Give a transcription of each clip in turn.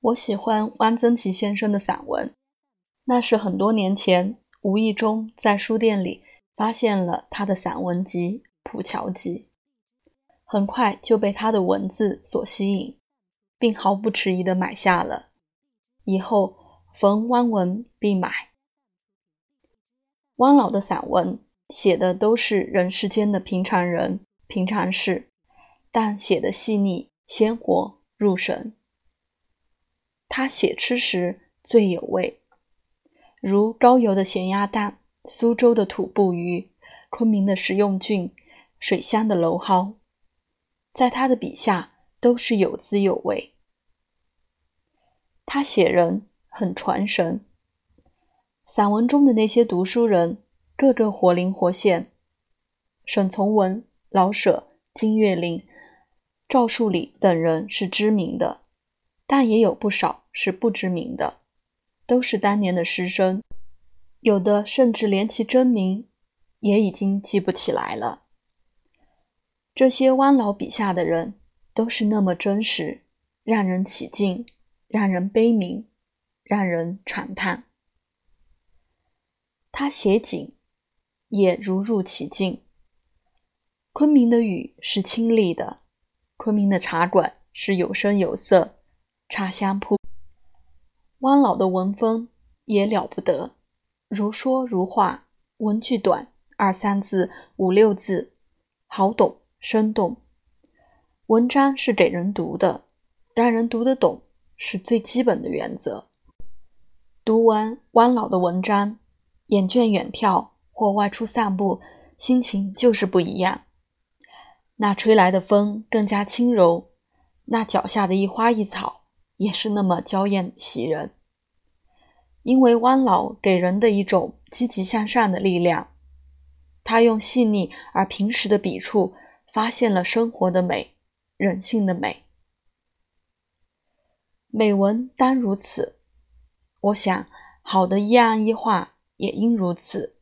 我喜欢汪曾祺先生的散文，那是很多年前无意中在书店里发现了他的散文集《蒲桥集》，很快就被他的文字所吸引，并毫不迟疑地买下了。以后逢汪文必买。汪老的散文写的都是人世间的平常人、平常事，但写的细腻、鲜活、入神。他写吃时最有味，如高邮的咸鸭蛋、苏州的土布鱼、昆明的食用菌、水乡的蒌蒿，在他的笔下都是有滋有味。他写人很传神，散文中的那些读书人个个活灵活现，沈从文、老舍、金岳霖、赵树理等人是知名的。但也有不少是不知名的，都是当年的师生，有的甚至连其真名也已经记不起来了。这些汪老笔下的人都是那么真实，让人起敬，让人悲悯，让人长叹。他写景也如入其境。昆明的雨是清丽的，昆明的茶馆是有声有色。茶香扑，汪老的文风也了不得，如说如画，文句短，二三字、五六字，好懂生动。文章是给人读的，让人读得懂是最基本的原则。读完汪老的文章，眼倦远眺或外出散步，心情就是不一样。那吹来的风更加轻柔，那脚下的一花一草。也是那么娇艳袭人，因为汪老给人的一种积极向上的力量，他用细腻而平实的笔触，发现了生活的美，人性的美。美文当如此，我想好的一案一画也应如此。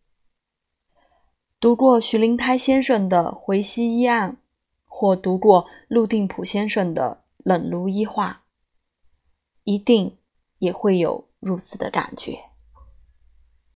读过徐灵胎先生的《回西一案》，或读过陆定普先生的《冷炉一画》。一定也会有如此的感觉。